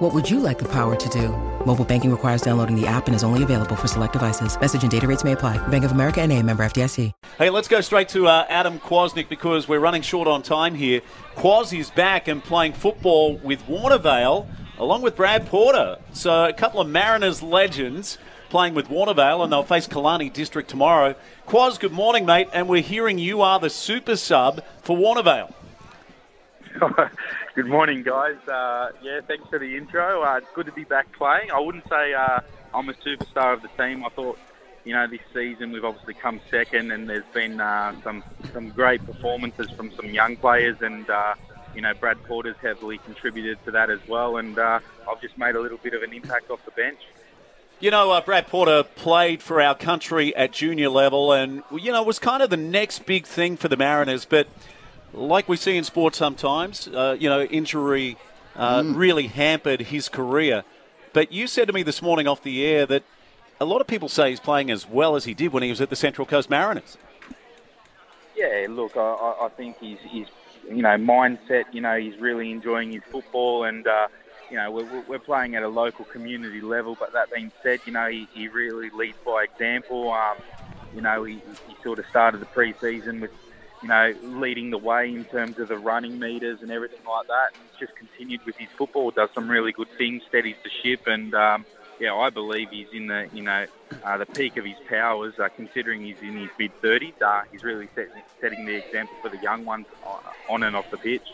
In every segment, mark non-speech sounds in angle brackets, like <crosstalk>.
What would you like the power to do? Mobile banking requires downloading the app and is only available for select devices. Message and data rates may apply. Bank of America and a member FDIC. Hey, let's go straight to uh, Adam Kwasnik because we're running short on time here. Quas is back and playing football with Warnervale along with Brad Porter. So a couple of Mariners legends playing with Warnervale, and they'll face Killarney District tomorrow. Quaz, good morning, mate, and we're hearing you are the super sub for Warnervale. <laughs> good morning, guys. Uh, yeah, thanks for the intro. Uh, it's good to be back playing. I wouldn't say uh, I'm a superstar of the team. I thought, you know, this season we've obviously come second, and there's been uh, some some great performances from some young players, and uh, you know, Brad Porter's heavily contributed to that as well, and uh, I've just made a little bit of an impact off the bench. You know, uh, Brad Porter played for our country at junior level and, you know, was kind of the next big thing for the Mariners. But like we see in sports sometimes, uh, you know, injury uh, mm. really hampered his career. But you said to me this morning off the air that a lot of people say he's playing as well as he did when he was at the Central Coast Mariners. Yeah, look, I, I think he's, he's, you know, mindset, you know, he's really enjoying his football and, uh, you know, we're, we're playing at a local community level. But that being said, you know, he, he really leads by example. Um, you know, he, he sort of started the pre-season with, you know, leading the way in terms of the running meters and everything like that. And just continued with his football, does some really good things, steadies the ship, and um, yeah, I believe he's in the, you know, uh, the peak of his powers. Uh, considering he's in his mid 30s, uh, he's really set, setting the example for the young ones on and off the pitch.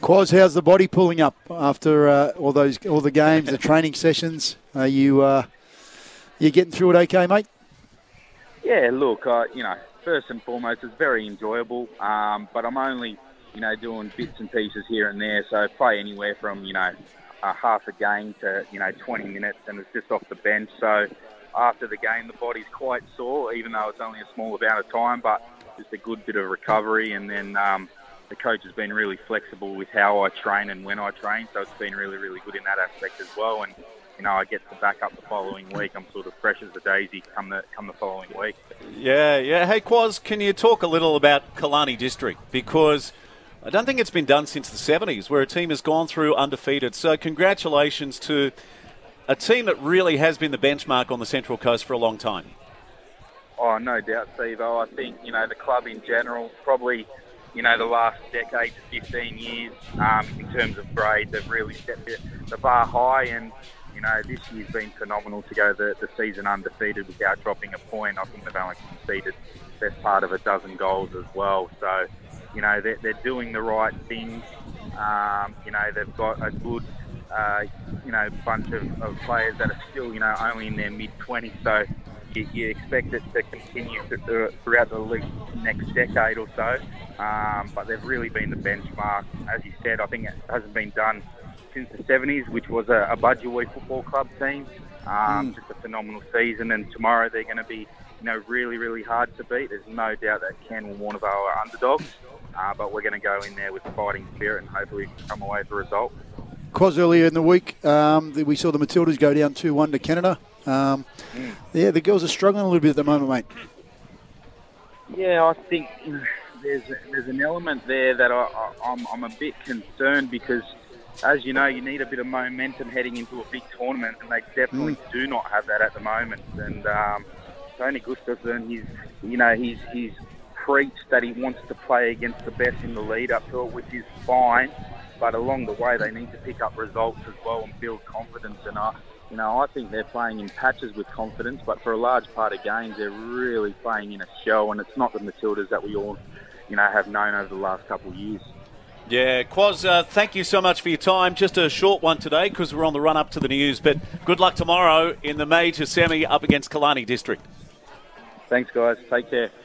Quaz, how's the body pulling up after uh, all those all the games, the training sessions? Are you uh, you getting through it okay, mate? Yeah, look, uh, you know, first and foremost, it's very enjoyable. Um, but I'm only, you know, doing bits and pieces here and there. So I play anywhere from you know a half a game to you know 20 minutes, and it's just off the bench. So after the game, the body's quite sore, even though it's only a small amount of time. But just a good bit of recovery, and then. Um, the coach has been really flexible with how I train and when I train, so it's been really, really good in that aspect as well. And you know, I get to back up the following week. I'm sort of fresh as a daisy come the come the following week. Yeah, yeah. Hey, Quaz, can you talk a little about Killarney District because? I don't think it's been done since the 70s where a team has gone through undefeated. So, congratulations to a team that really has been the benchmark on the Central Coast for a long time. Oh, no doubt, Steve. Oh, I think, you know, the club in general probably you know, the last decade to 15 years um, in terms of grade. They've really set the, the bar high, and you know, this year's been phenomenal to go the, the season undefeated without dropping a point. I think they've only conceded best part of a dozen goals as well. So, you know, they're, they're doing the right things. Um, you know, they've got a good, uh, you know, bunch of, of players that are still, you know, only in their mid 20s. So you, you expect it to continue throughout the league next decade or so. Um, but they've really been the benchmark. As you said, I think it hasn't been done since the 70s, which was a, a Budgewoi Football Club team. Um, mm. Just a phenomenal season, and tomorrow they're going to be, you know, really, really hard to beat. There's no doubt that Ken will Warnervale are underdogs, uh, but we're going to go in there with fighting spirit and hopefully come away with a result. Quaz earlier in the week, um, we saw the Matildas go down 2 1 to Canada. Um, mm. Yeah, the girls are struggling a little bit at the moment, mate. Yeah, I think there's there's an element there that I, I'm, I'm a bit concerned because, as you know, you need a bit of momentum heading into a big tournament, and they definitely mm. do not have that at the moment. And um, Tony Gustavsson, he's you know he's he's preached that he wants to play against the best in the lead up to it, which is fine. But along the way, they need to pick up results as well and build confidence. And I, you know, I think they're playing in patches with confidence, but for a large part of games, they're really playing in a show, and it's not the Matildas that we all, you know, have known over the last couple of years. Yeah, Quaz, uh, thank you so much for your time. Just a short one today because we're on the run up to the news, but good luck tomorrow in the major semi up against Killarney District. Thanks, guys. Take care.